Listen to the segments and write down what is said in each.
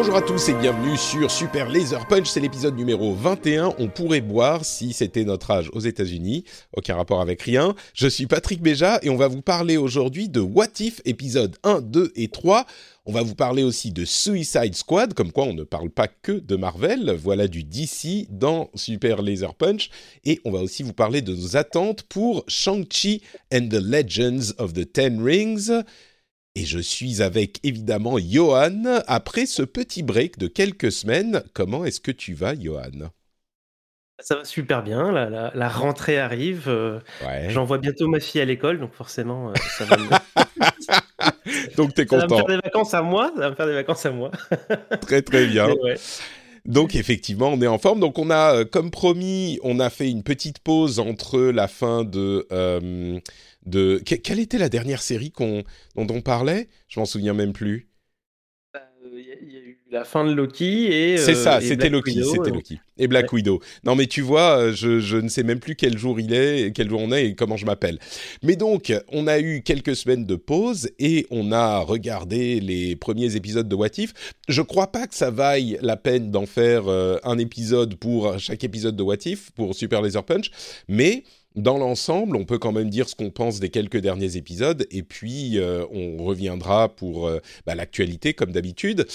Bonjour à tous et bienvenue sur Super Laser Punch, c'est l'épisode numéro 21. On pourrait boire si c'était notre âge aux États-Unis, aucun rapport avec rien. Je suis Patrick Béja et on va vous parler aujourd'hui de What If épisode 1, 2 et 3. On va vous parler aussi de Suicide Squad, comme quoi on ne parle pas que de Marvel. Voilà du DC dans Super Laser Punch. Et on va aussi vous parler de nos attentes pour Shang-Chi and the Legends of the Ten Rings. Et je suis avec évidemment Johan. Après ce petit break de quelques semaines, comment est-ce que tu vas, Johan? Ça va super bien, la, la- la rentrée arrive. euh, Ouais. J'envoie bientôt ma fille à l'école, donc forcément, euh, ça va, me... Donc t'es ça va me content. faire des vacances à moi. Ça va me faire des vacances à moi. Très très bien. Ouais. Donc effectivement, on est en forme. Donc on a, euh, comme promis, on a fait une petite pause entre la fin de... euh, de... que- Quelle était la dernière série qu'on dont on parlait? Je m'en souviens même plus. Euh, Il y, a- il y a eu la fin de Loki et. C'est euh, ça, et c'était Black Loki, Widow, c'était euh, Loki. Et Black Widow. Non mais tu vois, euh, je, je ne sais même plus quel jour il est, quel jour on est et comment je m'appelle. Mais donc, on a eu quelques semaines de pause et on a regardé les premiers épisodes de What If. Je crois pas que ça vaille la peine d'en faire euh, un épisode pour chaque épisode de What If, pour Super Laser Punch, mais... Dans l'ensemble, on peut quand même dire ce qu'on pense des quelques derniers épisodes, et puis euh, on reviendra pour euh, bah, l'actualité comme d'habitude.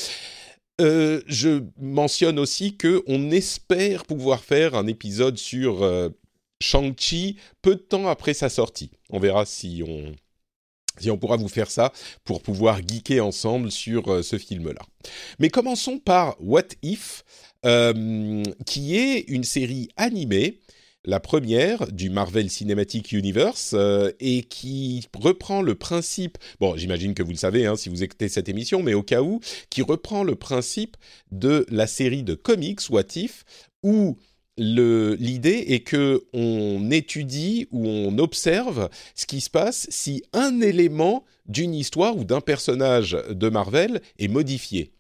Euh, je mentionne aussi que on espère pouvoir faire un épisode sur Shang-Chi peu de temps après sa sortie. On verra si on si on pourra vous faire ça pour pouvoir geeker ensemble sur ce film-là. Mais commençons par What If, qui est une série animée la première du Marvel Cinematic Universe euh, et qui reprend le principe, bon j'imagine que vous le savez hein, si vous écoutez cette émission, mais au cas où, qui reprend le principe de la série de comics What If, où l'idée est que on étudie ou on observe ce qui se passe si un élément d'une histoire ou d'un personnage de Marvel est modifié.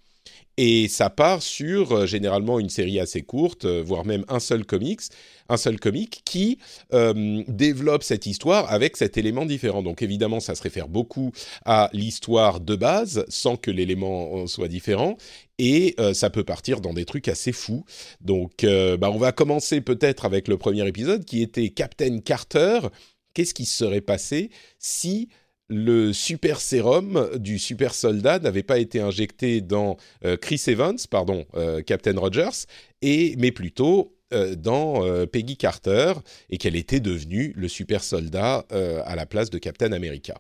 Et ça part sur euh, généralement une série assez courte, euh, voire même un seul comics, un seul comic qui euh, développe cette histoire avec cet élément différent. Donc évidemment, ça se réfère beaucoup à l'histoire de base, sans que l'élément soit différent, et ça peut partir dans des trucs assez fous. Donc, bah, on va commencer peut-être avec le premier épisode qui était Captain Carter. Qu'est-ce qui se serait passé si le super sérum du super soldat n'avait pas été injecté dans euh, Chris Evans, pardon, euh, Captain Rogers, et mais plutôt euh, dans Peggy Carter et qu'elle était devenue le super soldat à la place de Captain America.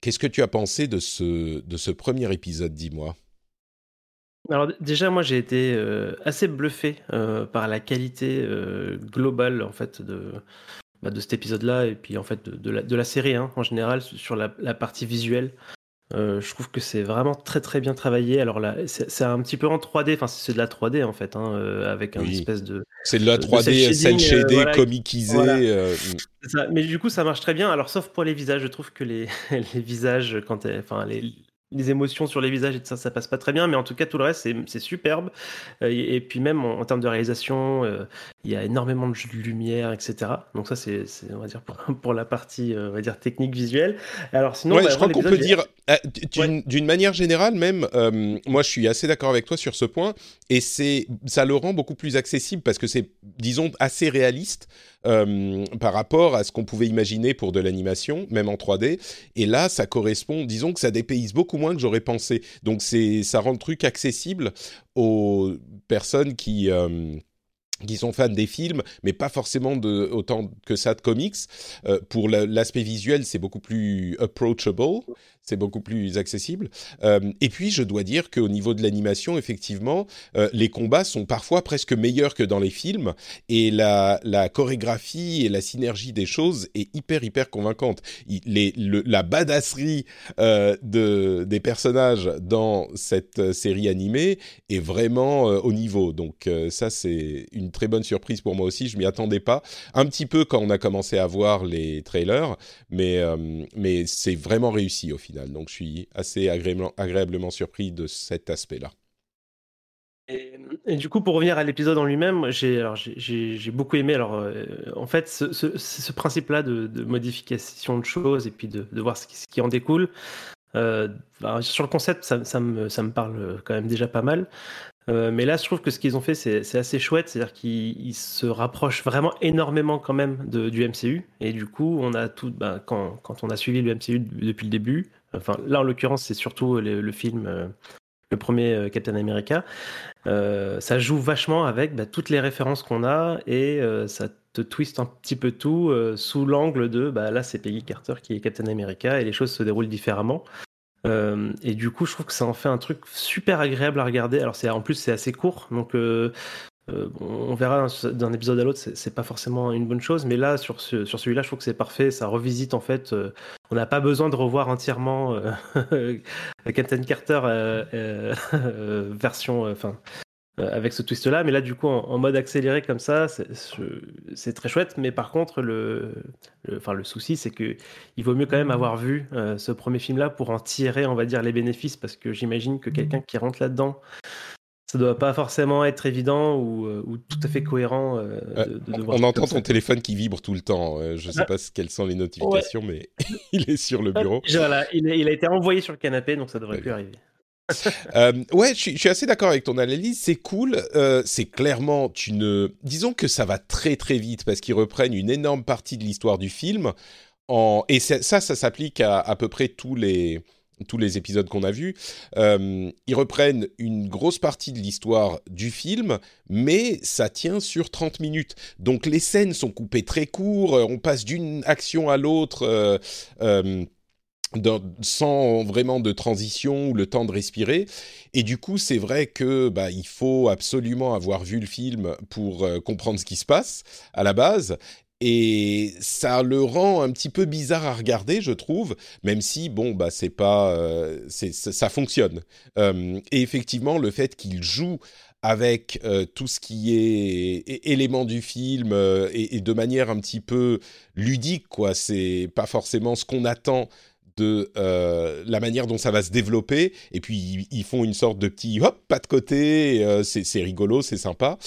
Qu'est-ce que tu as pensé de ce, premier épisode, dis-moi? Alors déjà, moi, j'ai été assez bluffé par la qualité globale en fait de bah, de cet épisode-là et puis en fait de, de la, de la série hein, en général sur la, la partie visuelle. Euh, je trouve que c'est vraiment très très bien travaillé. Alors là, c'est un petit peu en 3D, enfin c'est de la 3D en fait, hein, euh, avec un Oui. espèce de. C'est de la de 3D cel shading, euh, shadé, voilà. comicisé. Voilà. euh, ça. Mais du coup, ça marche très bien. Alors sauf pour les visages, je trouve que les, les visages, quand enfin les, les émotions sur les visages et tout ça, ça passe pas très bien. Mais en tout cas, tout le reste, c'est superbe. Euh, et, et puis même en, en termes de réalisation, euh, il y a énormément de lumière, etc. Donc ça, c'est on va dire pour, pour la partie, euh, on va dire technique visuelle. Alors sinon, ouais, bah, je crois qu'on peut dire, d- d'une manière générale même, euh, moi je suis assez d'accord avec toi sur ce point, et c'est ça le rend beaucoup plus accessible parce que c'est, disons, assez réaliste euh, par rapport à ce qu'on pouvait imaginer pour de l'animation, même en 3D. Et là, ça correspond, disons que ça dépayse beaucoup moins que j'aurais pensé. Donc c'est, ça rend le truc accessible aux personnes qui euh, qui sont fans des films, mais pas forcément autant que ça de comics. Euh, pour l'aspect visuel, c'est beaucoup plus approachable, c'est beaucoup plus accessible. Euh, et puis, je dois dire qu'au niveau de l'animation, effectivement, euh, les combats sont parfois presque meilleurs que dans les films, et la, chorégraphie et la synergie des choses est hyper, hyper convaincante. la badasserie de, des personnages dans cette série animée est vraiment au niveau. Donc, ça, c'est une très bonne surprise pour moi aussi. Je m'y attendais pas. Un petit peu quand on a commencé à voir les trailers, mais, mais c'est vraiment réussi au final. Donc je suis assez agréablement, agréablement surpris de cet aspect-là. Et, du coup, pour revenir à l'épisode en lui-même, j'ai beaucoup aimé. Alors, euh, en fait, ce, principe-là de, modification de choses et puis de, voir ce qui, en découle, euh, sur le concept, ça, ça, me, ça, me, parle quand même déjà pas mal. Euh, mais là, je trouve que ce qu'ils ont fait, c'est assez chouette. C'est-à-dire qu'ils se rapprochent vraiment énormément quand même du MCU. Et du coup, on a tout. Ben, quand, quand, on a suivi le MCU depuis le début, enfin là en l'occurrence, c'est surtout le, film, euh, le premier euh, Captain America. ça joue vachement avec bah, toutes les références qu'on a et ça te twiste un petit peu tout sous l'angle de bah, là, c'est Peggy Carter qui est Captain America et les choses se déroulent différemment. Euh, et du coup, je trouve que ça en fait un truc super agréable à regarder. Alors, c'est en plus c'est assez court, donc euh, euh, on verra d'un épisode à l'autre, c'est pas forcément une bonne chose. Mais là, sur, ce, sur celui-là, je trouve que c'est parfait. Ça revisite en fait. on n'a pas besoin de revoir entièrement Captain Carter version, enfin euh, avec ce twist-là. Mais là, du coup, en, mode accéléré comme ça, c'est très chouette. Mais par contre, le, enfin, le souci, c'est que il vaut mieux quand même avoir vu euh, ce premier film-là pour en tirer, on va dire, les bénéfices, parce que j'imagine que quelqu'un qui rentre là-dedans, ça doit pas forcément être évident ou, euh, tout à fait cohérent. de, on entend ton téléphone qui vibre tout le temps. je ne sais ah. pas quelles sont les notifications, mais il est sur le bureau. Voilà, il, il, a été envoyé sur le canapé, donc ça devrait plus arriver. euh, ouais, je suis, assez d'accord avec ton analyse. C'est cool. Euh, c'est clairement une. Disons que ça va très très vite parce qu'ils reprennent une énorme partie de l'histoire du film. Et ça, ça, s'applique à à peu près tous les tous les épisodes qu'on a vus. Euh, ils reprennent une grosse partie de l'histoire du film, mais ça tient sur 30 minutes. Donc les scènes sont coupées très court, on passe d'une action à l'autre. Sans vraiment de transition ou le temps de respirer. Et du coup, c'est vrai que bah, il faut absolument avoir vu le film pour euh, comprendre ce qui se passe à la base. Et ça le rend un petit peu bizarre à regarder, je trouve, même si bon bah c'est pas, euh, c'est, ça fonctionne. Euh, et effectivement, le fait qu'il joue avec tout ce qui est élément du film et, et, de manière un petit peu ludique, quoi. C'est pas forcément ce qu'on attend de euh, la manière dont ça va se développer. Et puis ils, font une sorte de petit hop, pas de côté. Euh, c'est rigolo, c'est sympa.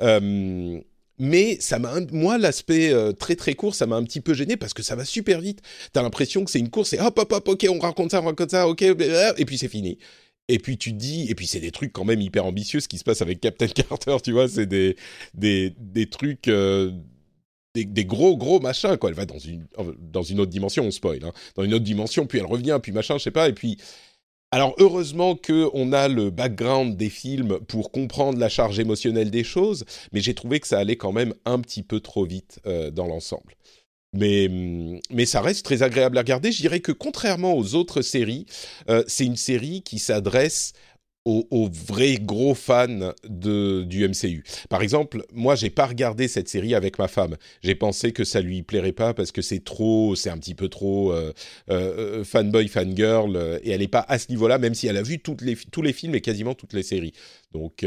Euh, mais ça m'a, moi, l'aspect très très court, ça m'a un petit peu gêné parce que ça va super vite. T'as l'impression que c'est une course, et hop hop hop, ok, on raconte ça, on raconte ça, ok, et puis c'est fini. Et puis tu te dis, et puis c'est des trucs quand même hyper ambitieux ce qui se passe avec Captain Carter, tu vois, c'est des, des, des trucs des, gros gros machins quoi. Elle va dans une dans une autre dimension on spoil hein, dans une autre dimension puis elle revient puis machin je sais pas et puis alors heureusement que on a le background des films pour comprendre la charge émotionnelle des choses mais j'ai trouvé que ça allait quand même un petit peu trop vite euh, dans l'ensemble. Mais, mais ça reste très agréable à regarder. Je dirais que contrairement aux autres séries, euh, c'est une série qui s'adresse aux, vrais gros fans de, du MCU. Par exemple, moi, j'ai pas regardé cette série avec ma femme. J'ai pensé que ça lui plairait pas parce que c'est trop, c'est un petit peu trop euh, euh, euh fanboy, euh, et elle est pas à ce niveau-là, même si elle a vu toutes les, tous les films et quasiment toutes les séries. Donc,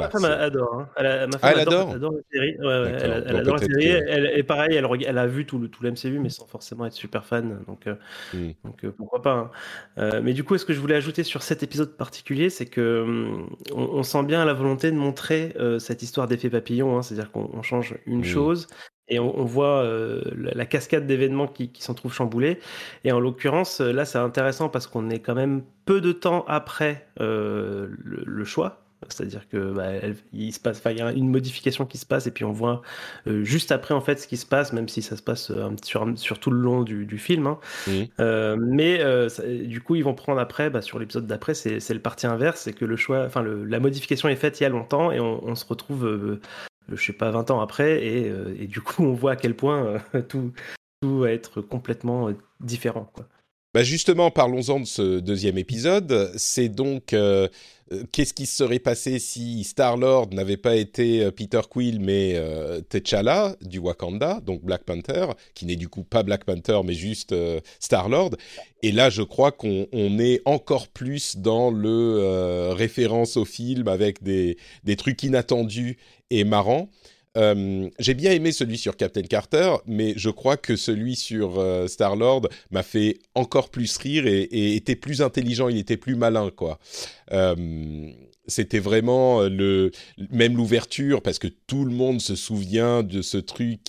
ma femme adore. Hein. Elle ma femme adore, la série. elle, adore la série. et pareil, elle, elle, a vu tout le, tout l'MCU, mais sans forcément être super fan. Donc, euh, hmm. donc euh, pourquoi pas. Hein. Euh, mais du coup, ce que je voulais ajouter sur cet épisode particulier, c'est que hum, on, sent bien la volonté de montrer cette histoire d'effet papillon. Hein. C'est-à-dire qu'on change une hmm. chose et on, voit la, cascade d'événements qui, qui s'en trouvent chamboulés. Et en l'occurrence, là, c'est intéressant parce qu'on est quand même peu de temps après le, choix c'est-à-dire que bah, il se passe, il y a une modification qui se passe et puis on voit euh, juste après en fait ce qui se passe, même si ça se passe euh, sur, sur, tout le long du, du film. Hein. Euh, mais du coup, ils vont prendre après, bah, sur l'épisode d'après, c'est le parti inverse, c'est que le choix, enfin la modification est faite il y a longtemps et on, on se retrouve je sais pas, 20 ans après, et, et, du coup, on voit à quel point tout, tout va être complètement différent. Quoi. Bah justement, parlons-en de ce deuxième épisode. C'est donc euh, euh, qu'est-ce qui se serait passé si Star-Lord n'avait pas été euh, Peter Quill mais T'Challa du Wakanda, donc Black Panther, qui n'est du coup pas Black Panther mais juste Star-Lord. Et là, je crois qu'on est encore plus dans le référence au film avec des, des trucs inattendus et marrants. Euh, j'ai bien aimé celui sur Captain Carter, mais je crois que celui sur euh, Star Lord m'a fait encore plus rire et, était plus intelligent, il était plus malin, quoi. Euh, c'était vraiment le même l'ouverture parce que tout le monde se souvient de ce truc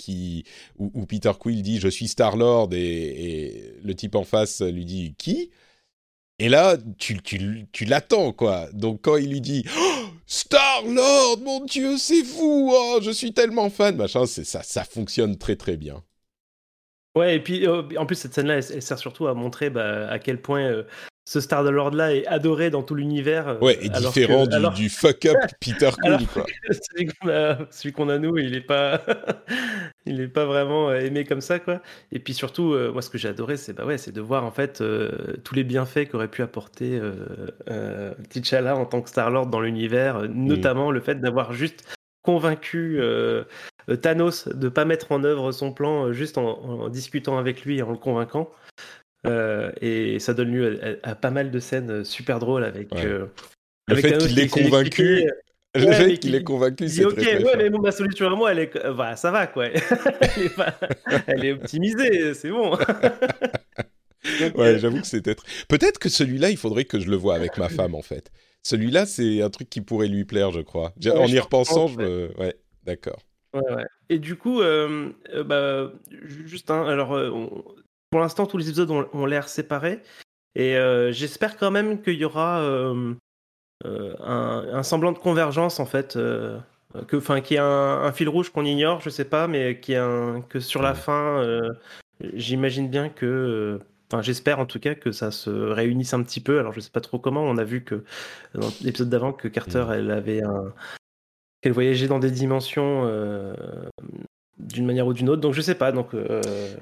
où, Peter Quill dit je suis Star Lord et, le type en face lui dit qui? Et là, tu, tu, tu l'attends, quoi. Donc, quand il lui dit oh, Star-Lord, mon Dieu, c'est fou, oh, je suis tellement fan, machin, ça, fonctionne très, très bien. Ouais, et puis, euh, en plus, cette scène-là, elle, sert surtout à montrer bah, à quel point euh, ce Star Lord là est adoré dans tout l'univers. Euh, ouais, et différent du, fuck up Peter Quill quoi. celui qu'on a, nous, il est pas, il est pas vraiment euh, aimé comme ça quoi. Et puis surtout, euh, moi ce que j'ai adoré, c'est bah ouais, c'est de voir en fait tous les bienfaits qu'aurait pu apporter T'Challa en tant que Star Lord dans l'univers, mm. notamment le fait d'avoir juste convaincu Thanos de pas mettre en œuvre son plan juste en, en, discutant avec lui et en le convaincant. Euh, et ça donne lieu à, pas mal de scènes super drôles avec. Euh, le fait qu'il est convaincu. Le fait qu'il est convaincu, c'est Ok, très, ouais, mais ma solution à moi, elle est, bah, ça va quoi. elle, est elle est optimisée, c'est bon. ouais, j'avoue que c'était. Peut-être que celui-là, il faudrait que je le vois avec ma femme en fait. Celui-là, c'est un truc qui pourrait lui plaire, je crois. en y repensant, je me. Ouais, d'accord. Ouais, ouais. Et du coup, euh, bah, juste, hein, alors, pour l'instant, tous les épisodes ont, l'air séparés. Et euh, j'espère quand même qu'il y aura euh, euh, un, semblant de convergence, en fait. que, enfin, qu'il y a un, fil rouge qu'on ignore, je sais pas, mais qui un, que sur la fin, j'imagine bien que. Enfin, j'espère en tout cas que ça se réunisse un petit peu. Alors, je sais pas trop comment. On a vu que dans l'épisode d'avant que Carter, elle avait un, qu'elle voyageait dans des dimensions d'une manière ou d'une autre. Donc je sais pas. Donc euh,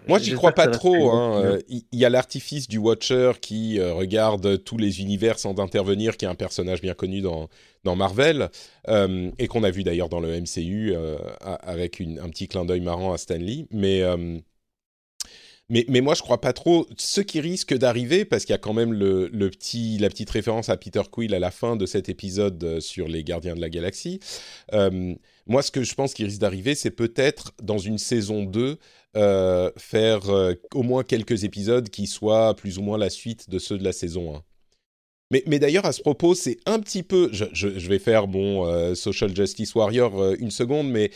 moi j'y crois pas trop. Hein. Euh, il y a l'artifice du Watcher qui euh, regarde tous les univers sans intervenir, qui est un personnage bien connu dans dans Marvel et qu'on a vu d'ailleurs dans le MCU avec une, un petit clin d'œil marrant à Stanley. Mais mais, mais, moi, je crois pas trop. Ce qui risque d'arriver, parce qu'il y a quand même le, le, petit, la petite référence à Peter Quill à la fin de cet épisode sur les Gardiens de la Galaxie, moi, ce que je pense qui risque d'arriver, c'est peut-être dans une saison 2, euh, faire euh, au moins quelques épisodes qui soient plus ou moins la suite de ceux de la saison 1. Mais, d'ailleurs, à ce propos, c'est un petit peu... Je, vais faire mon euh, Social Justice Warrior une seconde, mais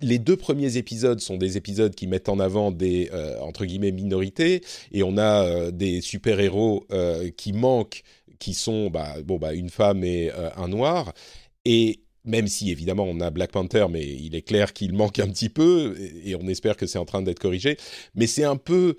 les deux premiers épisodes sont des épisodes qui mettent en avant des entre guillemets minorités et on a des super héros qui manquent qui sont bah, bon bah une femme et un noir et même si évidemment on a Black Panther, mais il est clair qu'il manque un petit peu, et on espère que c'est en train d'être corrigé. Mais c'est un peu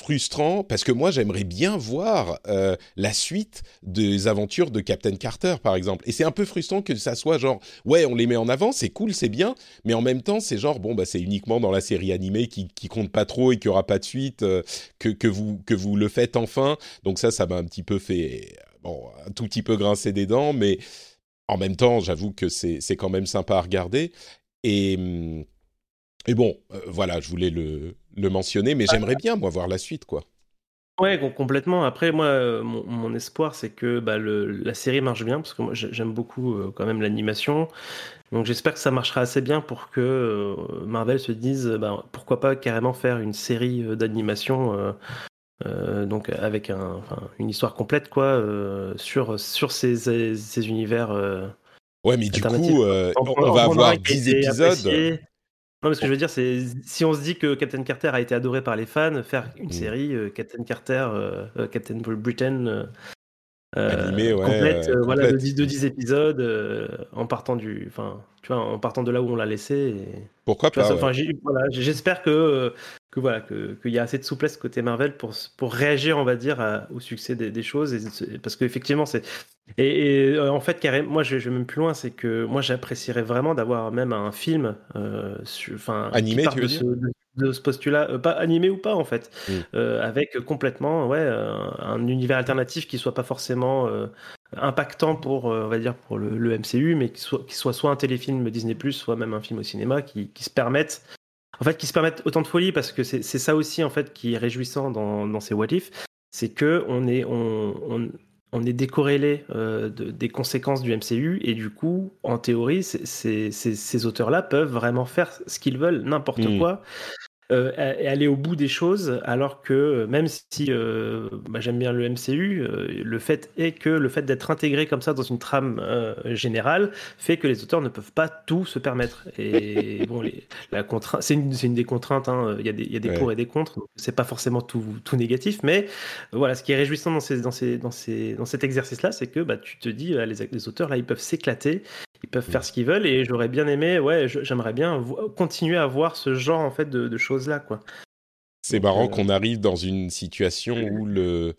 frustrant parce que moi j'aimerais bien voir euh, la suite des aventures de Captain Carter par exemple et c'est un peu frustrant que ça soit genre ouais on les met en avant c'est cool c'est bien mais en même temps c'est genre bon bah c'est uniquement dans la série animée qui, qui compte pas trop et qui aura pas de suite euh, que, que vous que vous le faites enfin donc ça ça m'a un petit peu fait bon un tout petit peu grincer des dents mais en même temps, j'avoue que c'est quand même sympa à regarder. Et, hum, et bon, euh, voilà, je voulais le, le mentionner, mais j'aimerais bien, moi, voir la suite, quoi. Ouais, complètement. Après, moi, euh, mon, espoir, c'est que bah, le, la série marche bien, parce que moi, j'aime beaucoup euh, quand même l'animation. Donc, j'espère que ça marchera assez bien pour que Marvel se dise, bah, pourquoi pas carrément faire une série d'animation euh, donc avec un, une histoire complète quoi euh, sur sur ces, ces, univers. Euh, ouais, mais du coup, on, va avoir 10 épisodes. Non, mais ce que je veux dire, c'est si on se dit que Captain Carter a été adoré par les fans, faire une mm. série Captain Carter, Captain Britain Animé, ouais, complète, euh, voilà, de complète. 10, de 10 épisodes, euh, en partant du, enfin, tu vois, en partant de là où on l'a laissé. et- Pourquoi pas ouais. enfin, j'ai- voilà, j'espère que, euh, que voilà, que- qu'il y a assez de souplesse côté Marvel pour, pour réagir, on va dire, à- au succès des, des choses, et parce qu'effectivement, c'est et, et, euh, en fait, carrément, moi, je, je vais même plus loin, c'est que moi, j'apprécierais vraiment d'avoir même un film, euh, enfin, qui Animé, tu veux de dire? ce, de, de ce postulat, euh, pas animé ou pas, en fait, Mm. euh, avec complètement, ouais, un, un univers alternatif qui soit pas forcément euh, impactant pour, euh, on va dire, pour le, le MCU, mais qui soit, qui soit soit un téléfilm Disney+, soit même un film au cinéma, qui, qui se permettent, en fait, qui se permettent autant de folie, parce que c'est ça aussi, en fait, qui est réjouissant dans, dans ces What If, c'est que on est, on, on, on est décorrélé euh, de- des conséquences du MCU, et du coup, en théorie, ces auteurs-là peuvent vraiment faire ce qu'ils veulent, n'importe Mm. quoi, euh, et aller au bout des choses, alors que euh, même si euh, bah, j'aime bien le MCU, euh, le fait est que le fait d'être intégré comme ça dans une trame euh, générale fait que les auteurs ne peuvent pas tout se permettre. Et bon, les, la contrainte, c'est une, une des contraintes. hein. Il y a des, il y a des Ouais. pour et des contre. C'est pas forcément tout, tout négatif, mais euh, voilà, ce qui est réjouissant dans, ces, dans, ces, dans, ces, dans cet exercice-là, c'est que bah, tu te dis, euh, les, les auteurs là, ils peuvent s'éclater. Ils peuvent faire ce qu'ils veulent et j'aurais bien aimé, ouais, j'aimerais bien continuer à voir ce genre en fait de, de choses là, quoi. C'est marrant euh, qu'on arrive dans une situation où le-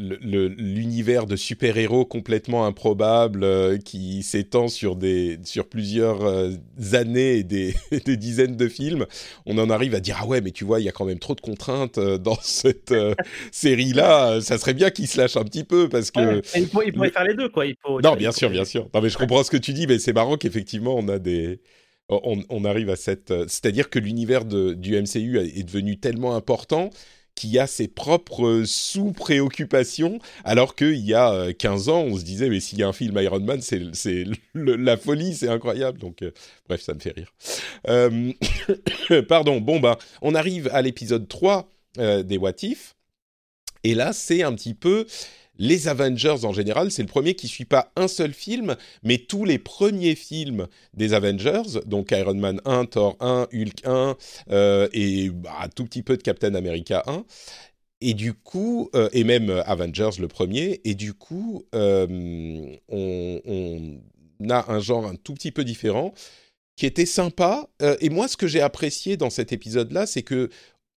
l'univers de super-héros complètement improbable euh, qui s'étend sur des sur plusieurs euh, années et des, des dizaines de films, on en arrive à dire ah ouais mais tu vois il y a quand même trop de contraintes euh, dans cette euh, série là, ça serait bien qu'ils se lâchent un petit peu parce que Ouais, il, il pourrait le- faire les deux, quoi. Il faut, non, bien faut- sûr, bien sûr. Non, mais je comprends ce que tu dis, mais c'est marrant qu'effectivement, on a des. On, on arrive à cette. C'est-à-dire que l'univers du MCU est devenu tellement important qu'il y a ses propres euh, sous-préoccupations, alors qu'il y a euh, 15 ans, on se disait, mais s'il y a un film Iron Man, c'est la folie, c'est incroyable. Donc, euh, bref, ça me fait rire. Euh, Pardon, bon, ben, on arrive à l'épisode 3 euh, des What If. Et là, c'est un petit peu les Avengers en général. C'est le premier qui suit pas un seul film, mais tous les premiers films des Avengers, donc Iron Man 1, Thor 1, Hulk 1 euh, et bah, un tout petit peu de Captain America 1. Et du coup, euh, et même euh, Avengers le premier, et du coup, on, on a un genre un tout petit peu différent qui était sympa. Et moi, ce que j'ai apprécié dans cet épisode-là, c'est que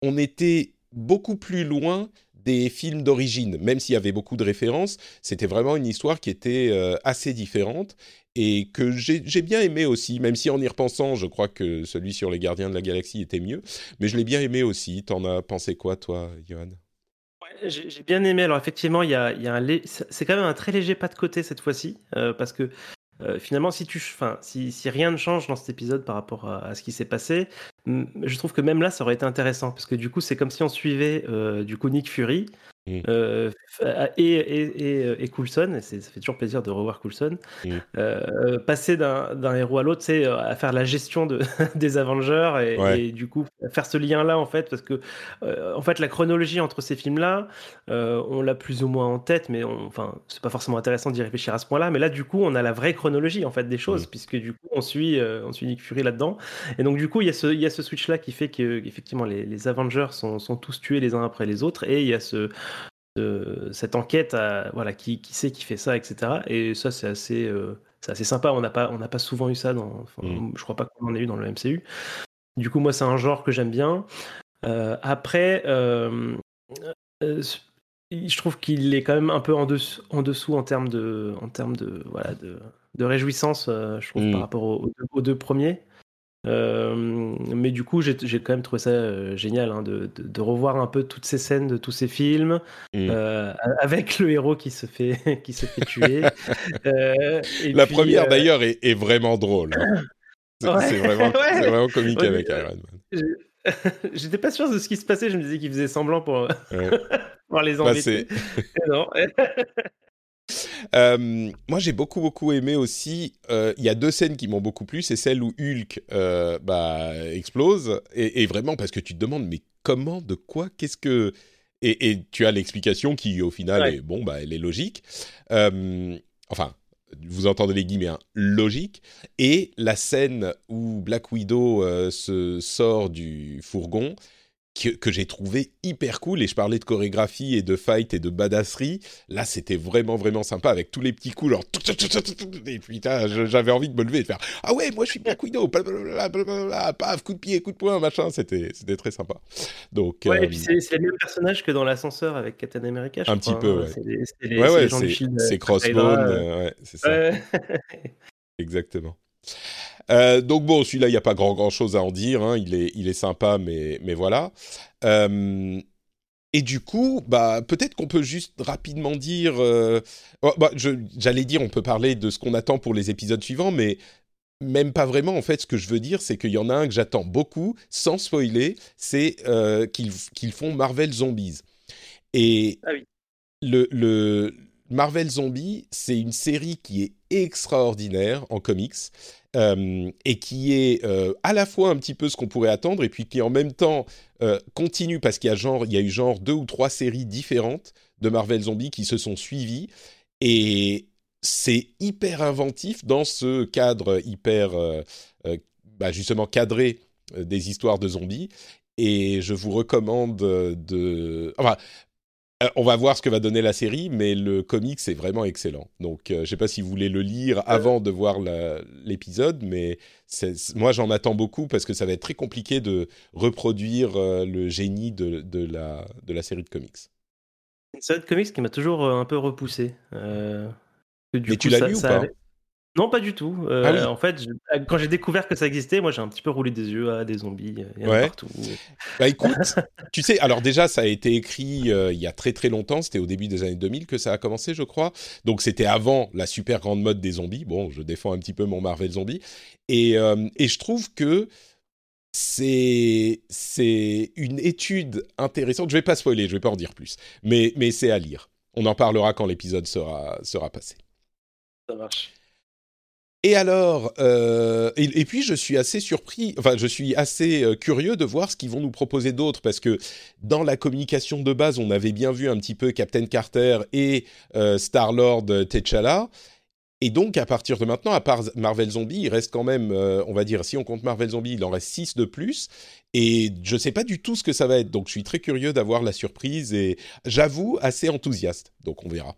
on était beaucoup plus loin des films d'origine, même s'il y avait beaucoup de références, c'était vraiment une histoire qui était euh, assez différente et que j'ai bien aimé aussi, même si en y repensant, je crois que celui sur les Gardiens de la Galaxie était mieux, mais je l'ai bien aimé aussi. T'en as pensé quoi, toi, Johan? J'ai bien aimé. Alors effectivement, il y a, c'est quand même un très léger pas de côté cette fois-ci, euh, parce que euh, finalement, si tu, enfin, si, si rien ne change dans cet épisode par rapport à, ce qui s'est passé, je trouve que même là, ça aurait été intéressant, parce que du coup, c'est comme si on suivait euh, du coup Nick Fury. Mm. euh, f- et, et, et, et Coulson, et c'est- ça fait toujours plaisir de revoir Coulson, Mm. euh, passer d'un héros à l'autre, sais, à faire la gestion de, des Avengers et, Ouais. et du coup faire ce lien-là en fait, parce que euh, en fait la chronologie entre ces films-là, euh, on l'a plus ou moins en tête, mais on, enfin c'est pas forcément intéressant d'y réfléchir à ce point-là. Mais là, du coup, on a la vraie chronologie en fait des choses, Mm. puisque du coup on suit, euh, on suit Nick Fury là-dedans, et donc du coup il y a ce, il y a ce switch-là qui fait que effectivement les, les Avengers sont, sont tous tués les uns après les autres, et il y a ce ce- cette enquête, à, voilà, qui, qui c'est qui fait ça, etc. Et ça, c'est assez, euh, c'est assez sympa. On n'a pas, on n'a pas souvent eu ça dans, enfin, Mm. je crois pas qu'on en ait eu dans le MCU. Du coup, moi, c'est un genre que j'aime bien. Euh, après, euh, je trouve qu'il est quand même un peu en dessous, en, dessous en termes de, en termes de, voilà, de, de réjouissance, je trouve, Mm. par rapport aux deux premiers. Euh, mais du coup, j'ai quand même trouvé ça euh, génial hein, de, de, de revoir un peu toutes ces scènes de tous ces films Mm. euh, avec le héros qui se fait qui se fait tuer. Et La puis, première d'ailleurs est, est vraiment drôle. hein. C'est Ouais. vraiment, Ouais. vraiment comique Ouais, avec Iron Man. J'étais pas sûr de ce qui se passait. Je me disais qu'il faisait semblant pour, pour les Bah, embêter. Non. Euh, moi, j'ai beaucoup beaucoup aimé aussi. euh, Il y a deux scènes qui m'ont beaucoup plu. C'est celle où Hulk euh, bah, explose et, et vraiment parce que tu te demandes mais comment, de quoi, qu'est-ce que et, et tu as l'explication qui au final Ouais. est bon bah elle est logique. Enfin. Vous entendez les guillemets, hein, logique. Et la scène où Black Widow se sort du fourgon, que, que j'ai trouvé hyper cool. Et je parlais de chorégraphie et de fight et de badasserie. Là, c'était vraiment, vraiment sympa avec tous les petits coups, genre. Et puis, j'avais envie de me lever et de faire Ah ouais, moi je suis Black Widow, paf, coup de pied, coup de poing, machin. C'était, très sympa. Donc, ouais, euh, et puis c'est, le même personnage que dans l'ascenseur avec Captain America. Je Un crois, petit peu, hein. ouais. C'est, les- ouais, ouais, c'est, Crossbone, euh, ouais, c'est ça. Exactement. Euh, donc bon, celui-là, il n'y a pas grand, grand chose à en dire. hein. Il, est, il est sympa, mais, mais voilà. Euh, et du coup, bah, peut-être qu'on peut juste rapidement dire... euh, oh, bah, J'allais dire, on peut parler de ce qu'on attend pour les épisodes suivants, mais même pas vraiment. En fait, ce que je veux dire, c'est qu'il y en a un que j'attends beaucoup, sans spoiler, c'est qu'ils font Marvel Zombies. Et Ah oui. le, le Marvel Zombie, c'est une série qui est extraordinaire en comics euh, et qui est euh, à la fois un petit peu ce qu'on pourrait attendre et puis qui en même temps euh, continue parce qu'il y a y a eu genre deux ou trois séries différentes de Marvel Zombie qui se sont suivies. Et c'est hyper inventif dans ce cadre hyper bah, justement cadré des histoires de zombies. Et je vous recommande de enfin on va voir ce que va donner la série, mais le comic c'est vraiment excellent. Donc, euh, je sais pas si vous voulez le lire avant de voir l'épisode, mais moi j'en attends beaucoup parce que ça va être très compliqué de reproduire euh, le génie de, de la, de la série de comics. Une série de comics qui m'a toujours euh, un peu repoussé. euh, du Mais tu l'as lu ou pas avait- Non, pas du tout. Euh, Ah oui. En fait, je- quand j'ai découvert que ça existait, moi j'ai un petit peu roulé des yeux à des zombies, euh, il y en a Ouais. partout. Bah écoute, tu sais, alors déjà ça a été écrit euh, il y a très très longtemps, c'était au début des années 2000 que ça a commencé, je crois. Donc c'était avant la super grande mode des zombies. Bon, je défends un petit peu mon Marvel Zombie. Et, euh, et je trouve que c'est c'est une étude intéressante. Je vais pas spoiler, je vais pas en dire plus, mais mais c'est à lire. On en parlera quand l'épisode sera sera passé. Ça marche. Et alors, euh, et, puis je suis assez surpris, enfin je suis assez euh, curieux de voir ce qu'ils vont nous proposer d'autre, parce que dans la communication de base, on avait bien vu un petit peu Captain Carter et euh, Star-Lord T'Challa, et donc à partir de maintenant, à part Marvel Zombie, il reste quand même, on va dire, si on compte Marvel Zombie, il en reste 6 de plus, et je sais pas du tout ce que ça va être, donc je suis très curieux d'avoir la surprise, et j'avoue assez enthousiaste, donc on verra.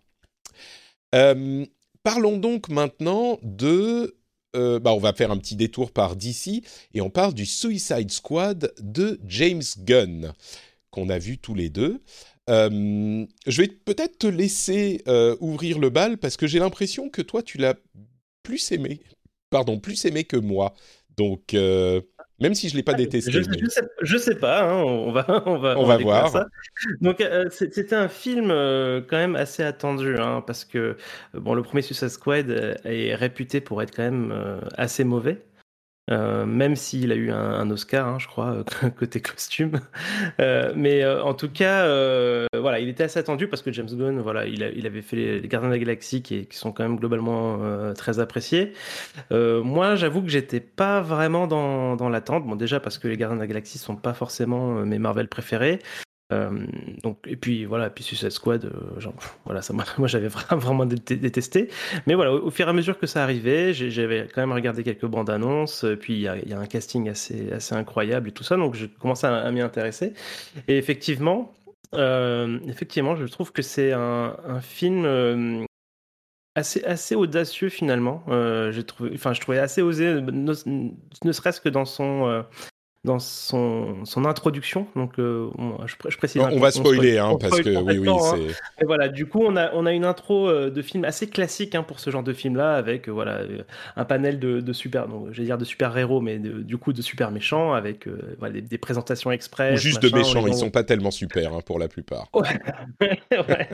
Euh, Parlons donc maintenant de... euh, bah, on va faire un petit détour par DC et on parle du Suicide Squad de James Gunn, qu'on a vu tous les deux. Euh, je vais peut-être te laisser euh, ouvrir le bal parce que j'ai l'impression que toi, tu l'as plus aimé. Pardon, plus aimé que moi. Donc, même si je l'ai pas détesté. Je, mais- je sais, je sais pas, hein, on va, on va, On va voir. ça. Donc euh, c'était un film euh, quand même assez attendu, hein, parce que euh, bon, le premier Suicide Squad est réputé pour être quand même euh, assez mauvais. Euh, même s'il a eu un, Oscar, hein, je crois, euh, côté costume. Euh, mais en tout cas, voilà, il était assez attendu parce que James Gunn, voilà, il, avait fait les, Gardiens de la Galaxie qui, sont quand même globalement très appréciés. Moi, j'avoue que j'étais pas vraiment dans, dans l'attente. Bon, déjà parce que les Gardiens de la Galaxie sont pas forcément mes Marvel préférés. Euh, donc et puis voilà, puis Suicide Squad, euh, voilà, ça, moi j'avais vraiment, vraiment dé- détesté. Mais voilà, au, fur et à mesure que ça arrivait, j'avais quand même regardé quelques bandes annonces. Puis il y a, un casting assez, assez incroyable et tout ça, donc je commençais à, m'y intéresser. Et effectivement, euh, effectivement, je trouve que c'est un, film assez, assez audacieux finalement. Euh, j'ai enfin, je trouvais assez osé, ne, serait-ce que dans son, dans son, son introduction. Donc, euh, je, je précise. On, on va spoiler, on hein, parce spoil que oui, oui, hein. Et voilà, du coup, on a, on a une intro euh, de film assez classique hein, pour ce genre de film-là, avec euh, voilà un panel de, de super, donc j'allais dire de super héros, mais de- du coup de super méchants, avec euh, voilà, des, des présentations express. Ou juste de méchants, ils gens- sont pas tellement super pour la plupart. Ouais.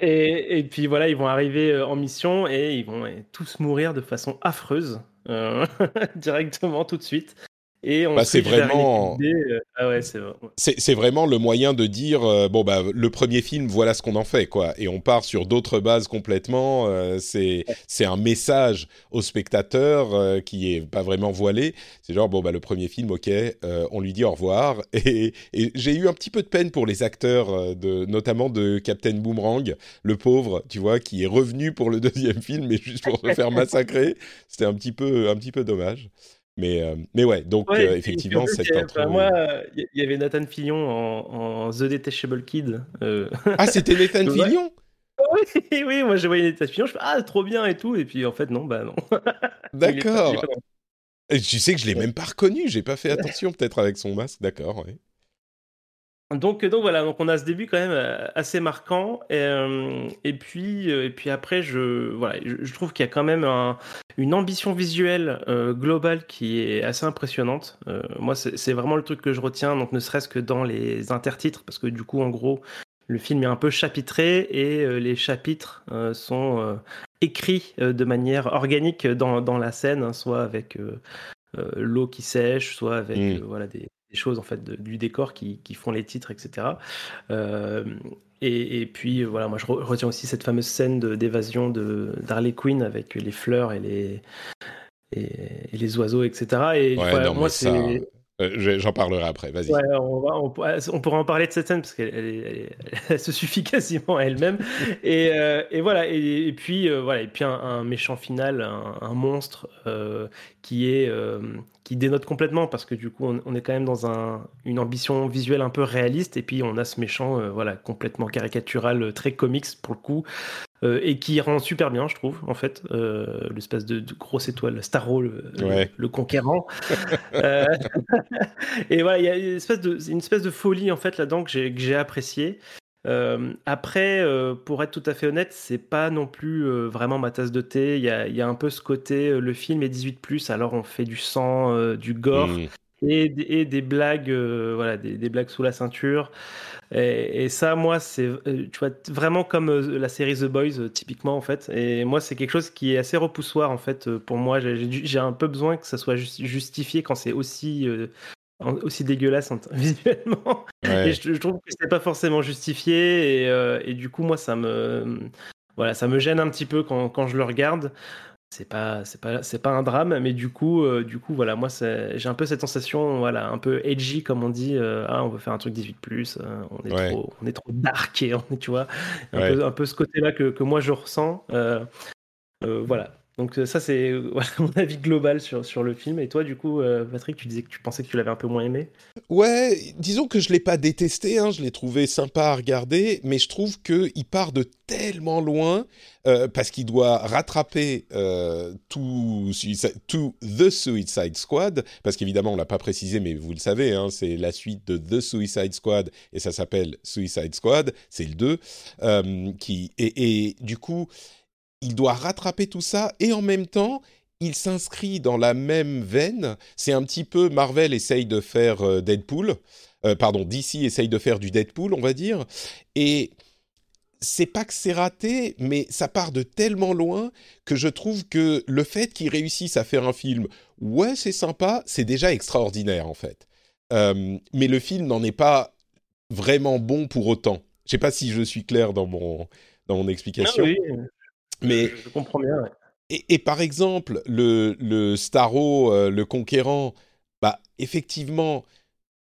Et, et puis voilà, ils vont arriver en mission et ils vont tous mourir de façon affreuse euh, directement tout de suite. Et on Bah, c'est vraiment- euh, Ah ouais, c'est vrai. c'est c'est vraiment le moyen de dire euh, bon bah le premier film voilà ce qu'on en fait quoi. Et on part sur d'autres bases complètement euh, c'est c'est un message au spectateur euh, qui est pas vraiment voilé. C'est genre bon bah le premier film ok on lui dit au revoir. Et, et j'ai eu un petit peu de peine pour les acteurs de notamment de Captain Boomerang le pauvre tu vois qui est revenu pour le deuxième film mais juste pour se faire massacrer. C'était un petit peu un petit peu dommage Mais, euh, mais ouais, donc Ouais, effectivement, cette intro. enfin, moi, il y avait Nathan Fillion en, en The Detachable Kid. euh. Ah, c'était Nathan Ouais. Fillion? Oui, oui, moi j'ai voyé Nathan Fillion, je fais ah trop bien et tout, et puis en fait non, bah non. D'accord. Tu sais que je l'ai même pas reconnu, j'ai pas fait attention peut-être avec son masque, d'accord, ouais. Donc, donc voilà, donc on a ce début quand même euh, assez marquant. Et, euh, et puis, euh, et puis après, je, voilà, je, je trouve qu'il y a quand même un- une ambition visuelle euh, globale qui est assez impressionnante. Euh, moi, c'est vraiment le truc que je retiens, donc ne serait-ce que dans les intertitres, parce que du coup, en gros, le film est un peu chapitré et les chapitres sont écrits de manière organique dans, dans la scène, hein, soit avec l'eau qui sèche, soit avec Mm. euh, voilà, des, des choses en fait de- du décor qui, qui font les titres, etc. Euh, et, et puis voilà, moi je re- retiens aussi cette fameuse scène de- d'évasion de d'Harley Quinn avec les fleurs et les et, et les oiseaux, etc. Et Ouais, voilà, non, moi c'est euh, je- j'en parlerai après, vas-y. Ouais, on, va, on, pourra- on pourra en parler de cette scène parce qu'elle se suffit quasiment à elle-même. et, euh, et voilà, et, et puis euh, voilà, et puis un, un méchant final, un, un monstre euh, qui est euh, qui dénote complètement parce que du coup on, on est quand même dans un, une ambition visuelle un peu réaliste et puis on a ce méchant euh, voilà complètement caricatural, euh, très comics pour le coup. Euh, et qui rend super bien, je trouve, en fait, euh, l'espèce de, de grosse étoile, Starro, le, le- Ouais. le conquérant. Euh, et voilà, il y a une espèce de, une espèce de folie en fait là-dedans que j'ai que j'ai apprécié. Euh, après, pour être tout à fait honnête, c'est pas non plus vraiment ma tasse de thé. Il y a, il y a un peu ce côté, le film est 18+, alors on fait du sang, du gore Mm. Et, des- et des blagues, euh, voilà, des, des blagues sous la ceinture. Et, et ça, moi, c'est, euh, tu vois, vraiment comme euh, la série The Boys, typiquement en fait. Et moi, c'est quelque chose qui est assez repoussoir en fait pour moi. J'ai- un peu besoin que ça soit jus- justifié quand c'est aussi euh, aussi dégueulasse en- visuellement. Ouais. Et je, je trouve que c'est pas forcément justifié et, euh, et du coup moi ça me voilà ça me gêne un petit peu quand, quand je le regarde. C'est pas c'est pas c'est pas un drame mais du coup euh, du coup voilà moi j'ai un peu cette sensation voilà un peu edgy comme on dit euh, ah on veut faire un truc 18 plus on est Ouais. trop on est trop dark et on est- tu vois un Ouais. peu un peu ce côté là que, que moi je ressens euh, euh, voilà donc euh, ça c'est euh, voilà, mon avis global sur, sur le film. Et toi du coup euh, Patrick tu disais que tu pensais que tu l'avais un peu moins aimé. Ouais, disons que je l'ai pas détesté, hein, je l'ai trouvé sympa à regarder, mais je trouve que il part de tellement loin parce qu'il doit rattraper tout, tout The Suicide Squad, parce qu'évidemment on l'a pas précisé, mais vous le savez, hein, c'est la suite de The Suicide Squad et ça s'appelle Suicide Squad, c'est le 2, euh, qui et du coup il doit rattraper tout ça et en même temps il s'inscrit dans la même veine. C'est un petit peu Marvel essaye de faire euh, Deadpool, Euh, pardon, DC essaye de faire du Deadpool, on va dire, et c'est pas que c'est raté, mais ça part de tellement loin que je trouve que le fait qu'ils réussissent à faire un film, ouais, c'est sympa, c'est déjà extraordinaire en fait. Euh, mais le film n'en est pas vraiment bon pour autant. Je sais pas si je suis clair dans mon dans mon explication, Ah oui, mais je, comprends bien ouais. et, et par exemple, le, le Starro, euh, le conquérant, bah, effectivement,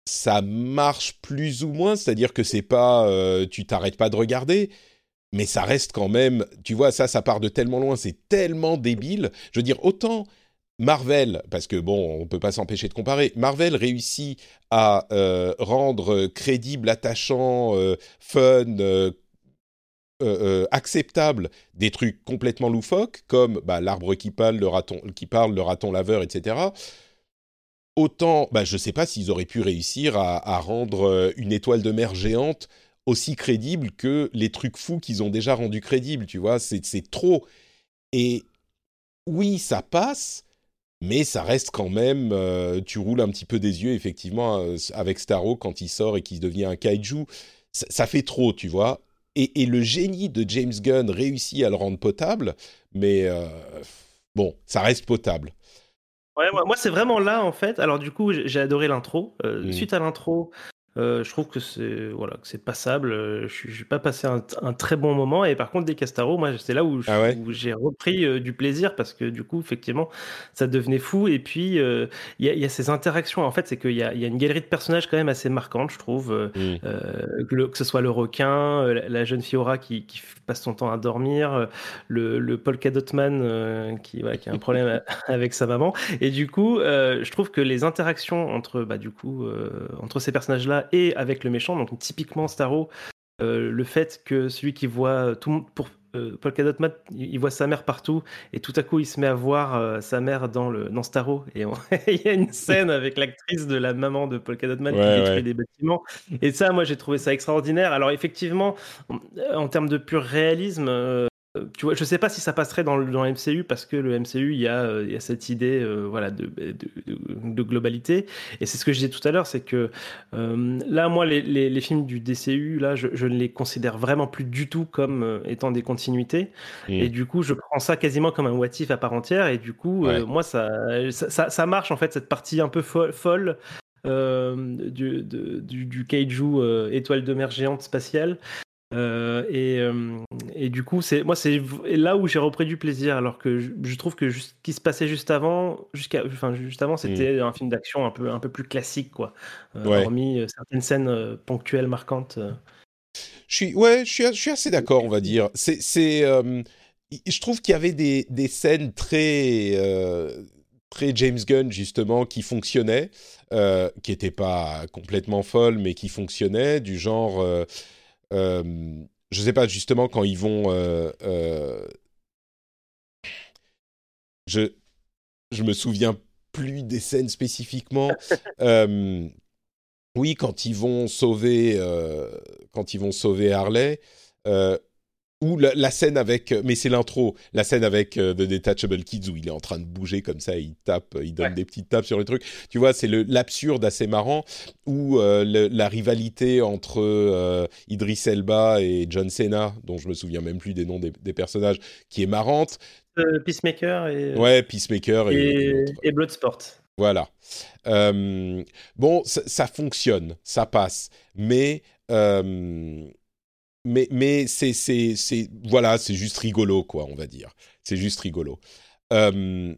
ça marche plus ou moins, c'est-à-dire que c'est pas, euh, tu t'arrêtes pas de regarder, mais ça reste quand même, tu vois, ça, ça part de tellement loin, c'est tellement débile. Je veux dire, autant Marvel, parce que bon, on peut pas s'empêcher de comparer, Marvel réussit à euh, rendre crédible, attachant, euh, fun, euh, euh, euh, acceptable des trucs complètement loufoques, comme bah, l'arbre qui parle, le raton qui parle, le raton laveur, etc. Autant, bah, je sais pas s'ils auraient pu réussir à, rendre euh, une étoile de mer géante aussi crédible que les trucs fous qu'ils ont déjà rendus crédibles, tu vois, c'est trop. Et oui, ça passe, mais ça reste quand même, euh, tu roules un petit peu des yeux, effectivement, avec Starro quand il sort et qu'il devient un kaiju, ça fait trop, tu vois. Et, et le génie de James Gunn réussit à le rendre potable, mais euh, bon, ça reste potable. Ouais, moi, moi, c'est vraiment là en fait. Alors du coup, j'ai adoré l'intro. Euh, Mhm. Suite à l'intro, je trouve que c'est voilà, que c'est passable. Euh, je n'ai pas passé un, un, très bon moment. Et par contre, des Castaro, moi, c'est là où, ah j'ai repris euh, du plaisir parce que du coup, effectivement, ça devenait fou. Et puis, il y, y, a ces interactions. En fait, c'est qu'il y, y a, une galerie de personnages quand même assez marquante, je trouve. Mmh. Que, que, ce soit le requin, la, jeune Fiora qui, qui, passe son temps à dormir, le, le Polka Dotman qui, qui a un problème avec sa maman. Et du coup, je trouve que les interactions entre, bah, du coup, entre ces personnages-là et avec le méchant. Donc typiquement Starro, euh, le fait que celui qui voit tout pour euh, Paul Cadotman, il voit sa mère partout et tout à coup il se met à voir euh, sa mère dans le dans Starro et il y a une scène avec l'actrice de la maman de Paul Cadotman qui détruit des bâtiments et ça moi j'ai trouvé ça extraordinaire. Alors effectivement en, termes de pur réalisme tu vois, je sais pas si ça passerait dans le, dans MCU parce que le MCU, il y a, euh, il y a cette idée euh, voilà, de, de, globalité. Et c'est ce que je disais tout à l'heure, c'est que euh, là, moi, les, les, films du DCU, là, je, je, ne les considère vraiment plus du tout comme étant des continuités. Mmh. Et du coup, je prends ça quasiment comme un what if à part entière. Et du coup, moi, ça ça, ça, marche, en fait, cette partie un peu folle, du, du, du, kaiju étoile de mer géante spatiale. Euh, et, euh, et, du coup, c'est moi, c'est là où j'ai repris du plaisir, alors que je, trouve que ce qui se passait juste avant, jusqu'à, enfin, juste avant, c'était mm. un film d'action un peu, un peu plus classique, quoi. Euh, hormis certaines scènes ponctuelles marquantes. Je suis, ouais, je suis, je suis assez d'accord, on va dire. C'est, c'est, je trouve qu'il y avait des, des scènes très, très James Gunn justement qui fonctionnaient, qui n'étaient pas complètement folles, mais qui fonctionnaient, du genre euh, je sais pas, justement, quand ils vont. Euh, euh, je, je me souviens plus des scènes spécifiquement. oui, quand ils vont sauver, quand ils vont sauver Harley, ou la, scène avec, euh, mais c'est l'intro, la scène avec euh, The Detachable Kids où il est en train de bouger comme ça, il tape, il donne des petites tapes sur le truc. Tu vois, c'est l'absurde assez marrant ou euh, la rivalité entre Idris Elba et John Cena, dont je me souviens même plus des noms des, personnages, qui est marrante. Peacemaker et. Ouais, Peacemaker et, et, Bloodsport. Voilà. bon, ça, ça, fonctionne, ça passe, mais mais, mais c'est, c'est, c'est, voilà, c'est juste rigolo, quoi, on va dire. C'est juste rigolo. Euh,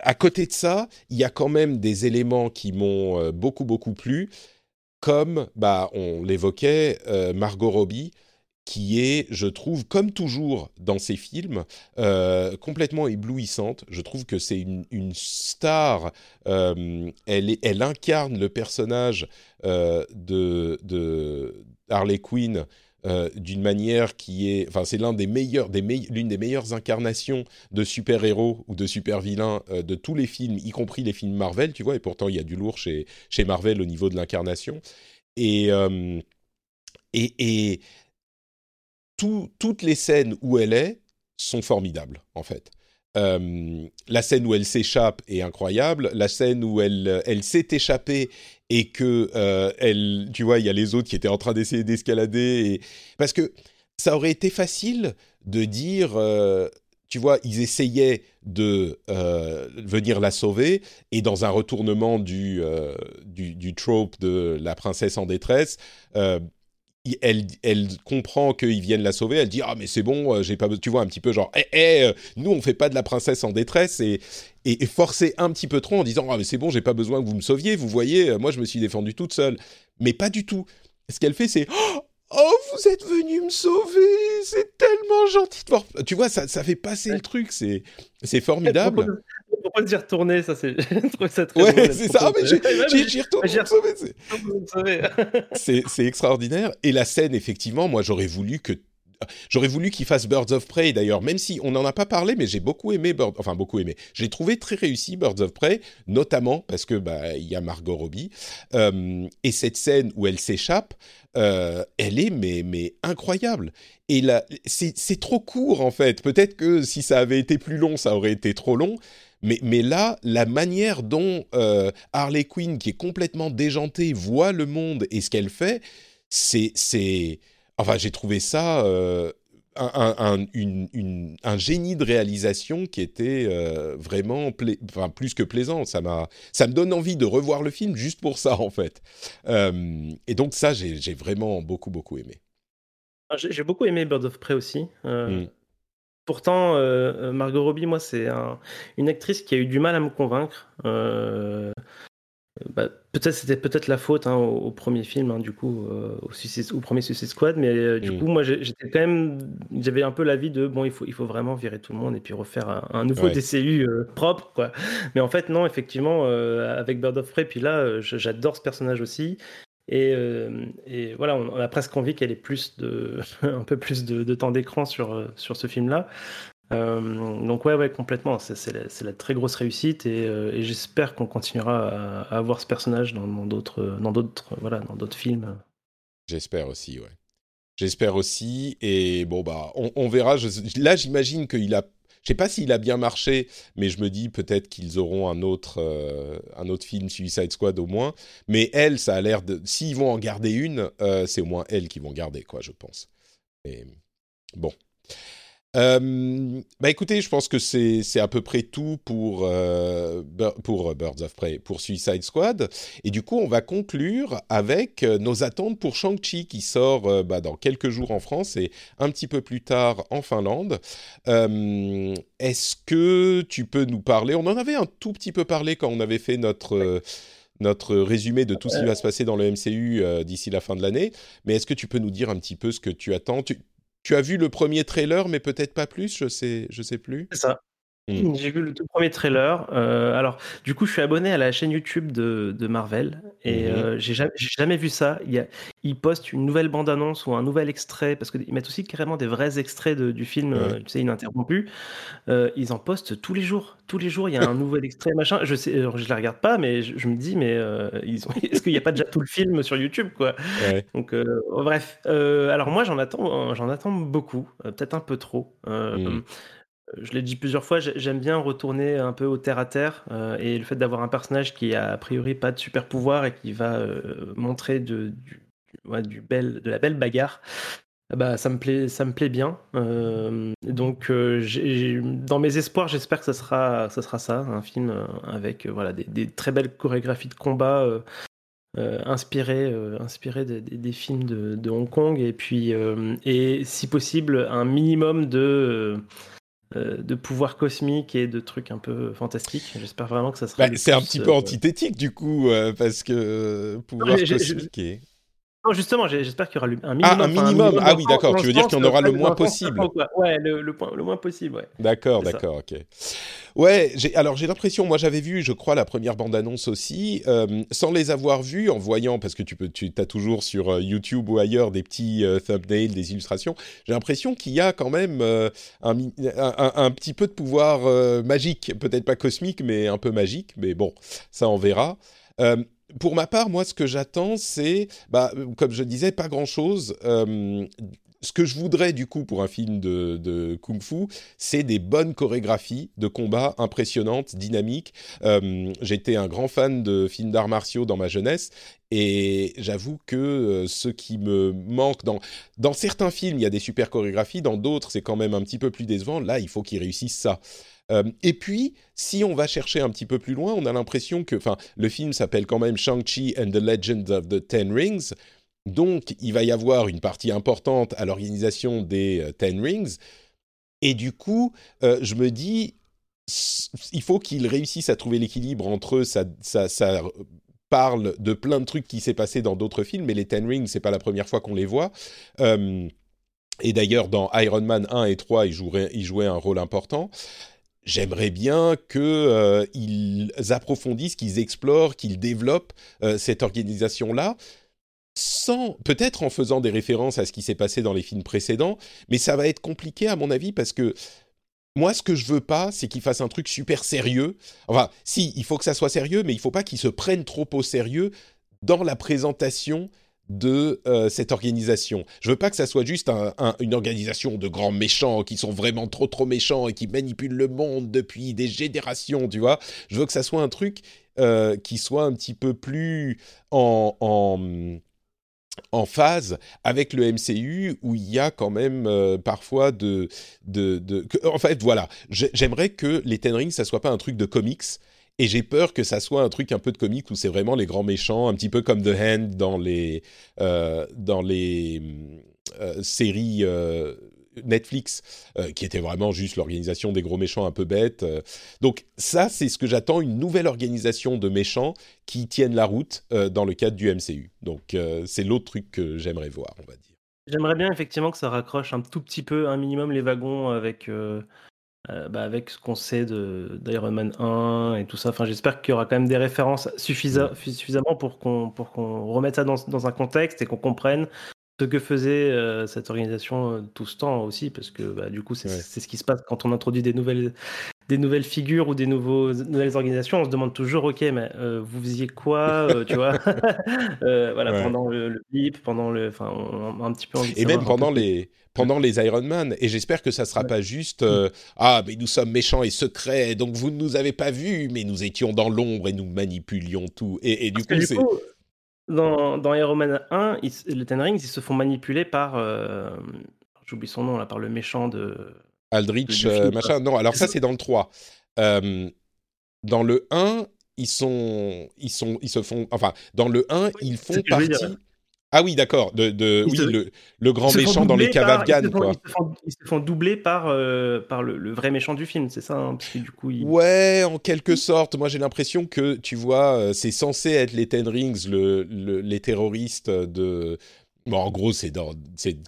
à côté de ça, il y a quand même des éléments qui m'ont euh, beaucoup, beaucoup plu, comme, bah, on l'évoquait, euh, Margot Robbie, qui est, je trouve, comme toujours dans ses films, complètement éblouissante. Je trouve que c'est une, une star. elle, elle incarne le personnage de, de, Harley Quinn euh, d'une manière qui est, enfin, c'est l'un des meilleurs, des l'une des meilleures incarnations de super-héros ou de super-vilains euh, de tous les films, y compris les films Marvel, tu vois. Et pourtant, il y a du lourd chez chez Marvel au niveau de l'incarnation. Et euh, et, et toutes les scènes où elle est sont formidables, en fait. La scène où elle s'échappe est incroyable. La scène où elle, elle s'est échappée et que euh, elle, tu vois, il y a les autres qui étaient en train d'essayer d'escalader, parce que ça aurait été facile de dire, euh, tu vois, ils essayaient de euh, venir la sauver, et dans un retournement du, du, du, trope de la princesse en détresse, elle, elle comprend qu'ils viennent la sauver, elle dit ah mais c'est bon, euh, j'ai pas, tu vois un petit peu genre, eh, eh, euh, nous on fait pas de la princesse en détresse et, et, forcer un petit peu trop en disant ah mais c'est bon, j'ai pas besoin que vous me sauviez, vous voyez, euh, moi je me suis défendue toute seule, mais pas du tout. Ce qu'elle fait c'est oh, oh vous êtes venu me sauver, c'est tellement gentil de voir, tu vois ça, ça fait passer le truc, c'est c'est formidable pourquoi d'y retourner Ça, c'est. ça très Ouais, c'est ça. Ah, mais j'y retourné. C'est extraordinaire. Et la scène, effectivement, moi, j'aurais voulu que J'aurais voulu qu'il fasse Birds of Prey d'ailleurs, même si on n'en a pas parlé, mais j'ai beaucoup aimé Birds, enfin beaucoup aimé. J'ai trouvé très réussi Birds of Prey, notamment parce que bah il y a Margot Robbie euh, et cette scène où elle s'échappe, euh, elle est mais mais incroyable. Et là, c'est trop court en fait. Peut-être que si ça avait été plus long, ça aurait été trop long. Mais, mais là, la manière dont euh, Harley Quinn, qui est complètement déjantée, voit le monde et ce qu'elle fait, c'est, c'est, enfin, j'ai trouvé ça euh, un, un, génie de réalisation qui était vraiment enfin, plus que plaisant. Ça, m'a, ça me donne envie de revoir le film juste pour ça, en fait. et donc ça, j'ai, vraiment beaucoup, beaucoup aimé. Ah, j'ai, beaucoup aimé Bird of Prey aussi. Mmh. Pourtant, Margot Robbie, moi, c'est une actrice qui a eu du mal à me convaincre. Bah, peut-être c'était peut-être la faute hein, au, premier film, hein, du coup, euh, au, premier Suicide Squad, mais euh, du mm. coup, moi, j'étais quand même, j'avais un peu l'avis de bon, il faut, il faut vraiment virer tout le monde et puis refaire un, nouveau DCU euh, propre, quoi. Mais en fait, non, effectivement, avec Bird of Prey, puis là, j'adore ce personnage aussi. Et, et, voilà, on, a presque envie qu'elle ait plus de, un peu plus de, temps d'écran sur, sur ce film-là. Euh, donc ouais, ouais, complètement. C'est la, très grosse réussite et, euh, j'espère qu'on continuera à, avoir ce personnage dans d'autres, dans d'autres, voilà, dans d'autres films. J'espère aussi, ouais. J'espère aussi. Et bon bah, on, verra. là, j'imagine qu'il a. Je sais pas s'il a bien marché, mais je me dis peut-être qu'ils auront un autre, euh, un autre film Suicide Squad au moins. Mais elle, ça a l'air de. S'ils vont en garder une, c'est au moins elle qui vont garder, quoi, je pense. Et bon. Euh, bah écoutez, je pense que c'est à peu près tout pour, euh, pour Birds of Prey, pour Suicide Squad. Et du coup, on va conclure avec euh, nos attentes pour Shang-Chi qui sort bah, dans quelques jours en France et un petit peu plus tard en Finlande. Est-ce que tu peux nous parler? On en avait un tout petit peu parlé quand on avait fait notre notre résumé de tout ce qui va se passer dans le MCU d'ici la fin de l'année. Mais est-ce que tu peux nous dire un petit peu ce que tu attends? Tu as vu le premier trailer, mais peut-être pas plus, je sais, je sais plus. Ça. Mmh. J'ai vu le tout premier trailer. Euh, alors, du coup, je suis abonné à la chaîne YouTube de, de Marvel et mmh euh, j'ai jamais, jamais, vu ça. Il y a, postent une nouvelle bande-annonce ou un nouvel extrait parce qu'ils mettent aussi carrément des vrais extraits de, du film, euh, tu sais, ininterrompu. ils en postent tous les jours. Tous les jours, il y a un nouvel extrait, machin. Je sais, je la regarde pas, mais je, me dis, mais ils ont... est-ce qu'il n'y a pas déjà tout le film sur YouTube, quoi? Donc, bref. alors moi, j'en attends, j'en attends beaucoup, peut-être un peu trop. Je l'ai dit plusieurs fois, j'aime bien retourner un peu au terre à terre euh, et le fait d'avoir un personnage qui a a priori pas de super pouvoir et qui va euh, montrer de, du, bel, de la belle bagarre, bah ça me plaît, ça me plaît bien. Euh, donc dans mes espoirs, j'espère que ça sera, ça un film avec voilà des, très belles chorégraphies de combat. inspirées, inspiré des, films de, de, Hong Kong et puis et si possible un minimum de de pouvoirs cosmiques et de trucs un peu fantastiques. J'espère vraiment que ça sera. Bah, c'est un petit peu euh, antithétique du coup, euh, parce que pouvoirs cosmiques et justement, j'espère qu'il y aura un minimum. Ah, un minimum. ah oui, d'accord. Tu veux dire qu'il y en aura le moins possible. Ouais, le, le, le, moins possible, ouais. D'accord, d'accord, ok. Ouais, alors j'ai l'impression, moi j'avais vu, je crois, la première bande-annonce aussi, euh, sans les avoir vus, en voyant, parce que tu peux, tu as toujours sur euh, YouTube ou ailleurs des petits euh, thumbnails, des illustrations, j'ai l'impression qu'il y a quand même un, un, un, petit peu de pouvoir magique, peut-être pas cosmique, mais un peu magique, mais bon, ça on verra pour ma part, moi, ce que j'attends, c'est, bah, comme je disais, pas grand-chose. Euh, ce que je voudrais du coup pour un film de, kung-fu, c'est des bonnes chorégraphies de combat impressionnantes, dynamiques. Euh, j'étais un grand fan de films d'arts martiaux dans ma jeunesse et j'avoue que euh, ce qui me manque dans dans certains films, il y a des super chorégraphies, dans d'autres, c'est quand même un petit peu plus décevant. Là, il faut qu'ils réussissent ça. Euh, et puis, si on va chercher un petit peu plus loin, on a l'impression que, le film s'appelle quand même Shang-Chi and the Legend of the Ten Rings. Donc, il va y avoir une partie importante à l'organisation des euh, Ten Rings. Et du coup, euh, je me dis, il faut qu'ils réussissent à trouver l'équilibre entre eux. Ça, ça, ça, parle de plein de trucs qui s'est passé dans d'autres films, mais les Ten Rings, c'est pas la première fois qu'on les voit. et d'ailleurs, dans Iron Man 1 et 3, ils jouaient, ils jouaient un rôle important j'aimerais bien qu'ils euh, approfondissent, qu'ils explorent, qu'ils développent euh, cette organisation-là, sans peut-être en faisant des références à ce qui s'est passé dans les films précédents, mais ça va être compliqué à mon avis parce que moi, ce que je veux pas, c'est qu'ils fassent un truc super sérieux. Enfin, si, il faut que ça soit sérieux, mais il faut pas qu'ils se prennent trop au sérieux dans la présentation de euh, cette organisation. Je veux pas que ça soit juste une organisation de grands méchants qui sont vraiment trop trop méchants et qui manipulent le monde depuis des générations, tu vois. Je veux que ça soit un truc euh, qui soit un petit peu plus en, en phase avec le MCU où il y a quand même euh, parfois de, de, de en fait voilà j'aimerais que les Ten Rings ça soit pas un truc de comics et j'ai peur que ça soit un truc un peu de comics où c'est vraiment les grands méchants un petit peu comme The Hand dans les euh, dans les euh, séries Netflix, euh, qui était vraiment juste l'organisation des gros méchants un peu bêtes. Donc ça, c'est ce que j'attends, une nouvelle organisation de méchants qui tiennent la route dans le cadre du MCU. Donc c'est l'autre truc que j'aimerais voir, on va dire. J'aimerais bien effectivement que ça raccroche un tout petit peu, un minimum les wagons avec, bah, avec ce qu'on sait d'Iron Man 1 et tout ça. Enfin, j'espère qu'il y aura quand même des références suffisamment pour qu'on qu'on remette ça dans, dans, un contexte et qu'on comprenne ce que faisait euh, cette organisation euh, tout ce temps aussi, parce que bah, du coup, c'est ce qui se passe quand on introduit des nouvelles, des nouvelles figures ou des nouveaux, nouvelles organisations. On se demande toujours, ok, mais euh, vous faisiez quoi, tu vois? Voilà, pendant le, le, blip, pendant le, enfin, un petit peu. Et même pendant les pendant les Iron Man. Et j'espère que ça sera pas juste ah mais nous sommes méchants et secrets, donc vous ne nous avez pas vus, mais nous étions dans l'ombre et nous manipulions tout. Et, du coup, c'est dans, dans Iron Man 1, les Ten Rings, ils se font manipuler par. Euh, j'oublie son nom là, par le méchant de. Aldrich, euh, machin. Non, alors ça, c'est dans le 3. Euh, dans le 1, ils sont, ils sont, ils se font, enfin, dans le 1, ils font partie. Ah oui, d'accord. De, de oui, le, le, grand méchant dans les caves afghanes. Ils, ils, se font doubler par, euh, par le, vrai méchant du film, c'est ça hein, parce que, du coup, Ouais, en quelque sorte. Moi, j'ai l'impression que, tu vois, euh, c'est censé être les Ten Rings, le, les terroristes de, en gros, c'est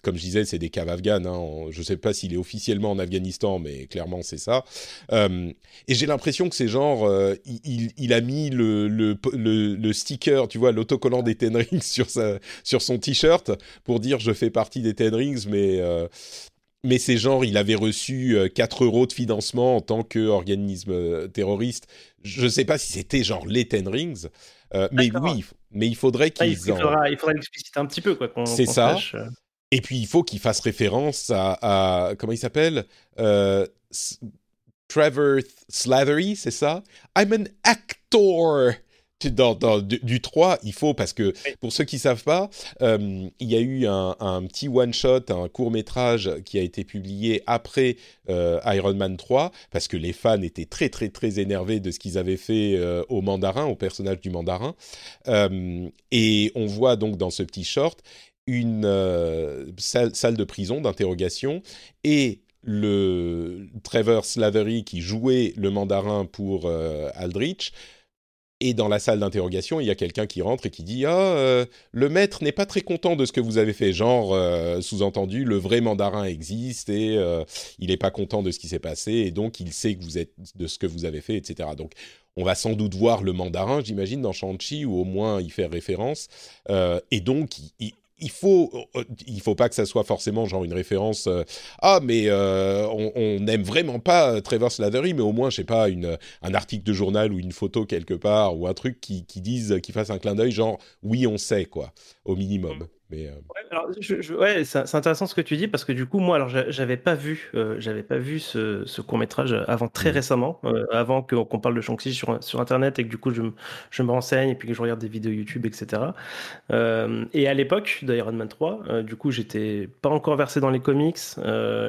comme je disais, c'est des caves afghanes. Hein. Je ne sais pas s'il est officiellement en Afghanistan, mais clairement c'est ça. Euh, et j'ai l'impression que c'est genre, euh, il, a mis le, le, le, sticker, tu vois, l'autocollant des Ten Rings sur, sa, sur son t-shirt pour dire je fais partie des Ten Rings, mais euh, mais c'est genre, il avait reçu 4 euros de financement en tant qu'organisme terroriste. Je ne sais pas si c'était genre les Ten Rings, mais oui, mais il faudrait qu'ils. il, faudra, il faudra l'expliciter un petit peu, quoi. C'est ça. Euh. Et puis il faut qu'il fasse référence à, comment il s'appelle euh, Trevor Slattery, c'est ça? I'm an actor dans, du, 3, il faut, parce que pour ceux qui ne savent pas, euh, il y a eu un, petit one-shot, un court-métrage qui a été publié après euh, Iron Man 3, parce que les fans étaient très très très énervés de ce qu'ils avaient fait euh, au mandarin, au personnage du mandarin. et on voit donc dans ce petit short une salle, salle, de prison d'interrogation et le Trevor Slavery qui jouait le mandarin pour Aldrich et dans la salle d'interrogation, il y a quelqu'un qui rentre et qui dit Ah, euh, le maître n'est pas très content de ce que vous avez fait. Genre, euh, sous-entendu, le vrai mandarin existe et euh, il n'est pas content de ce qui s'est passé et donc il sait que vous êtes de ce que vous avez fait, etc. Donc, on va sans doute voir le mandarin, j'imagine, dans Shang-Chi ou au moins y faire référence. et donc, il, il faut, euh, il faut pas que ça soit forcément genre une référence. Euh, ah, mais euh, on n'aime vraiment pas Trevor Slattery, mais au moins, je sais pas, une, un article de journal ou une photo quelque part ou un truc qui, qui dise, qui fasse un clin d'œil, genre oui, on sait quoi, au minimum. Mais euh, ouais, c'est intéressant ce que tu dis parce que du coup, moi, alors j'avais pas vu, euh, j'avais pas vu ce, court métrage avant très mmh. récemment, euh, avant qu'on parle de Shang-Chi sur, sur Internet et que du coup je, je, me renseigne et puis que je regarde des vidéos YouTube, etc. et à l'époque d'Iron Man 3, du coup, j'étais pas encore versé dans les comics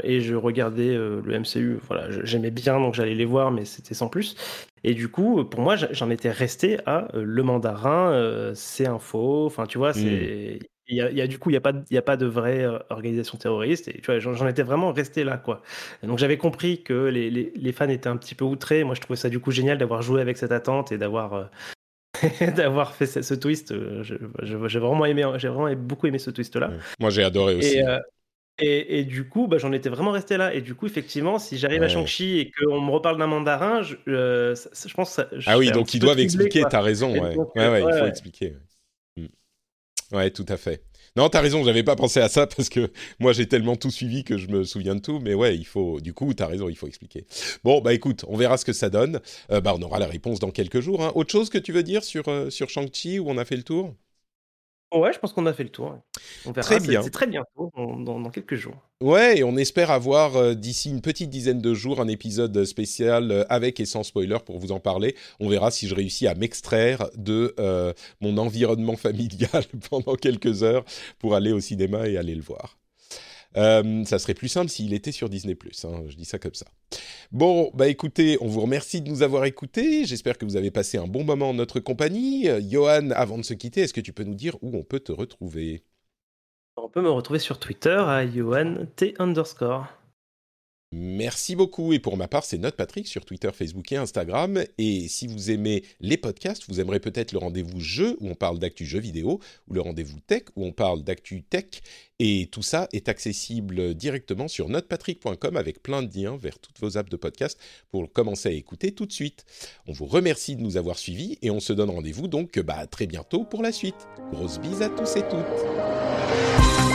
et je regardais le MCU. Voilà, j'aimais bien donc j'allais les voir, mais c'était sans plus. Et du coup, pour moi, j'en étais resté à le mandarin, c'est un faux. Enfin, tu vois, mmh. Il y, a, du coup, il n'y a, pas, a pas de vraie euh, organisation terroriste. Et tu vois, j'en étais vraiment resté là, quoi. donc j'avais compris que les, les, fans étaient un petit peu outrés. Moi, je trouvais ça du coup génial d'avoir joué avec cette attente et d'avoir euh, d'avoir fait ce, twist. Euh, j'ai vraiment aimé, j'ai vraiment beaucoup aimé ce twist-là. Moi, j'ai adoré aussi. Et, et, du coup, bah, j'en étais vraiment resté là. Et du coup, effectivement, si j'arrive à Shang-Chi et qu'on me reparle d'un mandarin, je, je pense. Ça, ah oui, donc ils doivent expliquer. T'as raison. Ouais. ouais, ouais, il faut expliquer. Ouais, tout à fait. Non, t'as raison, j'avais pas pensé à ça parce que moi j'ai tellement tout suivi que je me souviens de tout, mais ouais, il faut, du coup, t'as raison, il faut expliquer. Bon, bah écoute, on verra ce que ça donne. Euh, bah, on aura la réponse dans quelques jours. Hein. Autre chose que tu veux dire sur, euh, sur Shang-Chi où on a fait le tour? Ouais, je pense qu'on a fait le tour. On verra. Très bien. C'est très bientôt, dans, dans, quelques jours. Ouais, et on espère avoir euh, d'ici une petite dizaine de jours un épisode spécial euh, avec et sans spoiler pour vous en parler. On verra si je réussis à m'extraire de euh, mon environnement familial pendant quelques heures pour aller au cinéma et aller le voir. Euh, ça serait plus simple s'il était sur Disney+. Hein, je dis ça comme ça. Bon, bah écoutez, on vous remercie de nous avoir écoutés. J'espère que vous avez passé un bon moment en notre compagnie. Euh, Johan, avant de se quitter, est-ce que tu peux nous dire où on peut te retrouver? On peut me retrouver sur Twitter à Johan T underscore. Merci beaucoup. Et pour ma part, c'est Note Patrick sur Twitter, Facebook et Instagram. Et si vous aimez les podcasts, vous aimerez peut-être le rendez-vous jeu où on parle d'actu jeux vidéo ou le rendez-vous tech où on parle d'actu tech. Et tout ça est accessible directement sur notepatrick.com avec plein de liens vers toutes vos apps de podcast pour commencer à écouter tout de suite. On vous remercie de nous avoir suivis et on se donne rendez-vous donc bah, très bientôt pour la suite. Grosse bise à tous et toutes.